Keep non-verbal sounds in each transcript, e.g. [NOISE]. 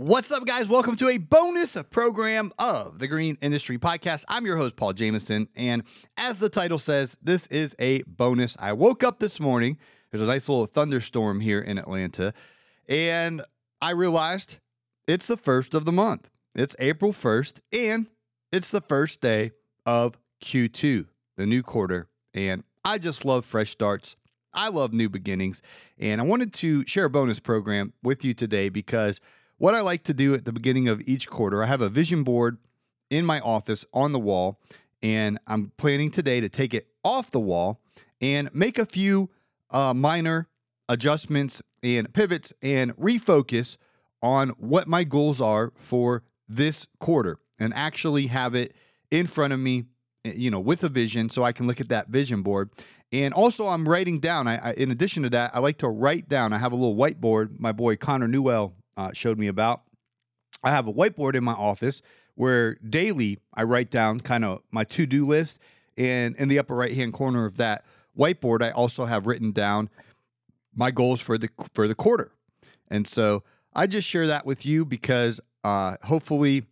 What's up, guys? Welcome to a bonus program of the Green Industry Podcast. I'm your host, Paul Jamison. And as the title says, this is a bonus. I woke up this morning. There's a nice little thunderstorm here in Atlanta. And I realized it's the first of the month. It's April 1st, and it's the first day of Q2, the new quarter. And I just love fresh starts. I love new beginnings. And I wanted to share a bonus program with you today because what I like to do at the beginning of each quarter, I have a vision board in my office on the wall, and I'm planning today to take it off the wall and make a few uh, minor adjustments and pivots and refocus on what my goals are for this quarter and actually have it in front of me eh, you know with a vision so i can look at that vision board. And also i'm writing down I, I in addition to that i like to write down i have a little whiteboard my boy connor newell uh, showed me about i have a whiteboard in my office where daily i write down kind of my to-do list and in the upper right hand corner of that whiteboard i also have written down my goals for the for the quarter and so i just share that with you because uh, hopefully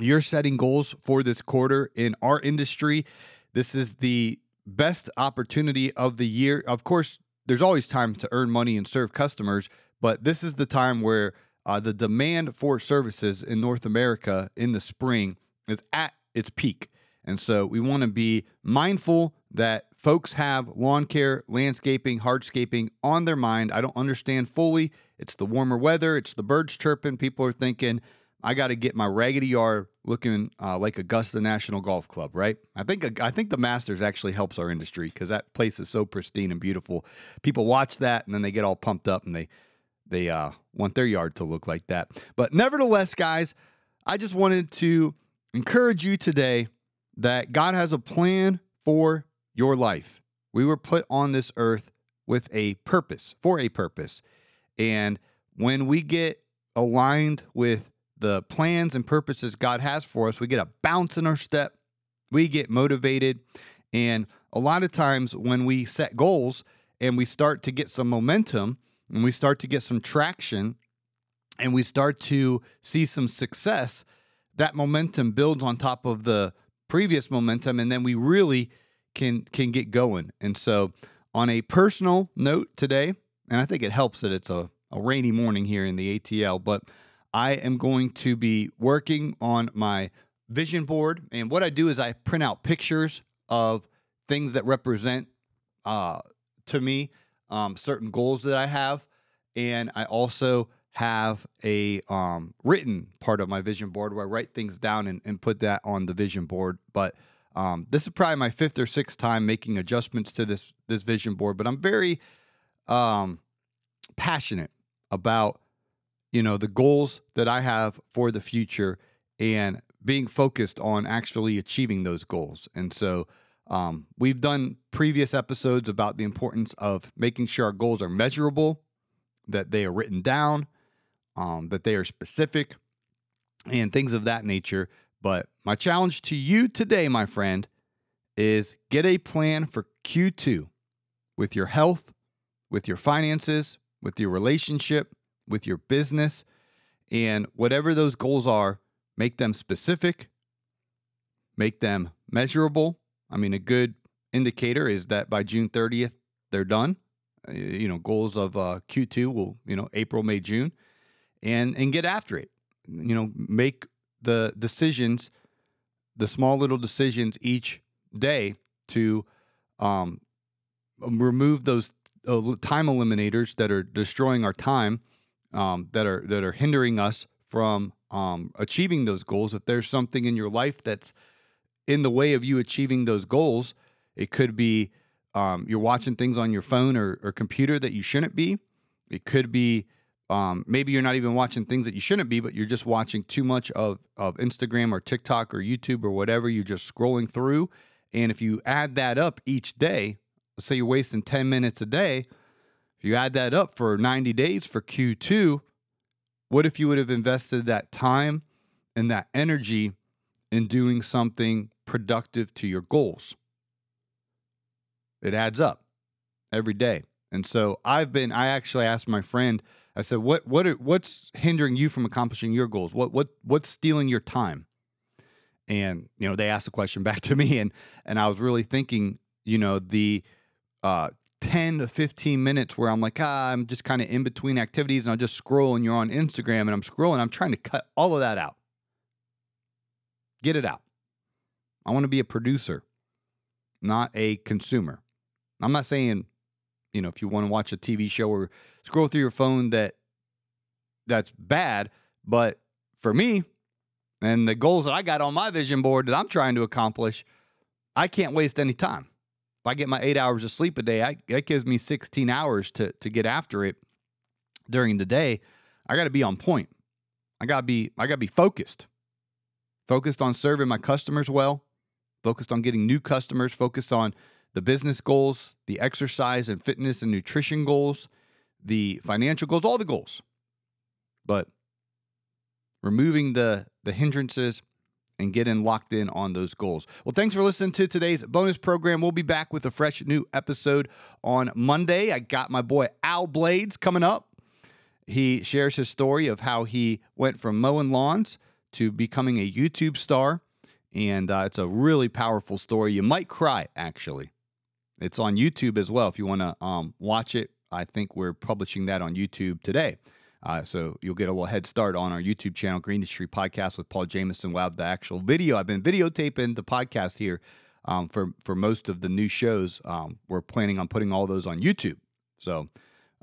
you're setting goals for this quarter in our industry. This is the best opportunity of the year. Of course, there's always time to earn money and serve customers, but this is the time where uh, the demand for services in North America in the spring is at its peak. And so we want to be mindful that folks have lawn care, landscaping, hardscaping on their mind. I don't understand fully. It's the warmer weather, it's the birds chirping. People are thinking, I got to get my raggedy yard looking uh, like Augusta National Golf Club, right? I think I think the Masters actually helps our industry because that place is so pristine and beautiful. People watch that and then they get all pumped up and they they uh, want their yard to look like that. But nevertheless, guys, I just wanted to encourage you today that God has a plan for your life. We were put on this earth with a purpose, for a purpose. And when we get aligned with the plans and purposes God has for us, we get a bounce in our step, we get motivated. And a lot of times when we set goals and we start to get some momentum and we start to get some traction and we start to see some success, that momentum builds on top of the previous momentum and then we really can can get going. And so on a personal note today, and I think it helps that it's a, a rainy morning here in the ATL, but I am going to be working on my vision board. And what I do is I print out pictures of things that represent uh, to me um, certain goals that I have. And I also have a um, written part of my vision board where I write things down and, and put that on the vision board. But um, this is probably my fifth or sixth time making adjustments to this this vision board. But I'm very um, passionate about you know, the goals that I have for the future and being focused on actually achieving those goals. And so um, we've done previous episodes about the importance of making sure our goals are measurable, that they are written down, um, that they are specific, and things of that nature. But my challenge to you today, my friend, is get a plan for Q2 with your health, with your finances, with your relationship, with your business. And whatever those goals are, make them specific, make them measurable. I mean, a good indicator is that by June 30th, they're done. Uh, you know, goals of uh, Q2 will, you know, April, May, June, and and get after it. You know, make the decisions, the small little decisions each day to um, remove those uh, time eliminators that are destroying our time um, that are that are hindering us from um, achieving those goals. If there's something in your life that's in the way of you achieving those goals, it could be um, you're watching things on your phone or, or, computer that you shouldn't be. It could be um, maybe you're not even watching things that you shouldn't be, but you're just watching too much of, of Instagram or TikTok or YouTube or whatever. You're just scrolling through. And if you add that up each day, let's say you're wasting 10 minutes a day, if you add that up for 90 days for Q2, what if you would have invested that time and that energy in doing something productive to your goals? It adds up every day. And so I've been, I actually asked my friend I said, "What what are, what's hindering you from accomplishing your goals? What what what's stealing your time?" And you know, they asked the question [LAUGHS] back to me, and and I was really thinking, you know, the uh, 10 to 15 minutes where I'm like, ah, I'm just kind of in between activities and I'll just scroll and you're on Instagram and I'm scrolling. I'm trying to cut all of that out. Get it out. I want to be a producer, not a consumer. I'm not saying, you know, if you want to watch a TV show or scroll through your phone that that's bad, but for me and the goals that I got on my vision board that I'm trying to accomplish, I can't waste any time. If I get my eight hours of sleep a day, I, that gives me 16 hours to to get after it during the day. I got to be on point. I got to be I got to be focused. Focused on serving my customers well, focused on getting new customers, focused on the business goals, the exercise and fitness and nutrition goals, the financial goals, all the goals. But removing the the hindrances and getting locked in on those goals. Well, thanks for listening to today's bonus program. We'll be back with a fresh new episode on Monday. I got my boy Al Blades coming up. He shares his story of how he went from mowing lawns to becoming a YouTube star. And uh, it's a really powerful story. You might cry, actually. It's on YouTube as well if you want to um, watch it. I think we're publishing that on YouTube today. Uh, so you'll get a little head start on our YouTube channel, Green Industry Podcast with Paul Jamison. We'll have the actual video. I've been videotaping the podcast here um, for for most of the new shows. Um, we're planning on putting all those on YouTube, so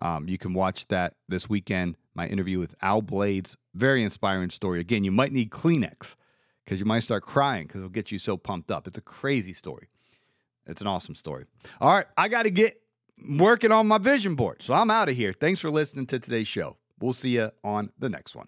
um, you can watch that this weekend. My interview with Al Blades, very inspiring story. Again, you might need Kleenex because you might start crying because it'll get you so pumped up. It's a crazy story. It's an awesome story. All right, I got to get working on my vision board, so I'm out of here. Thanks for listening to today's show. We'll see you on the next one.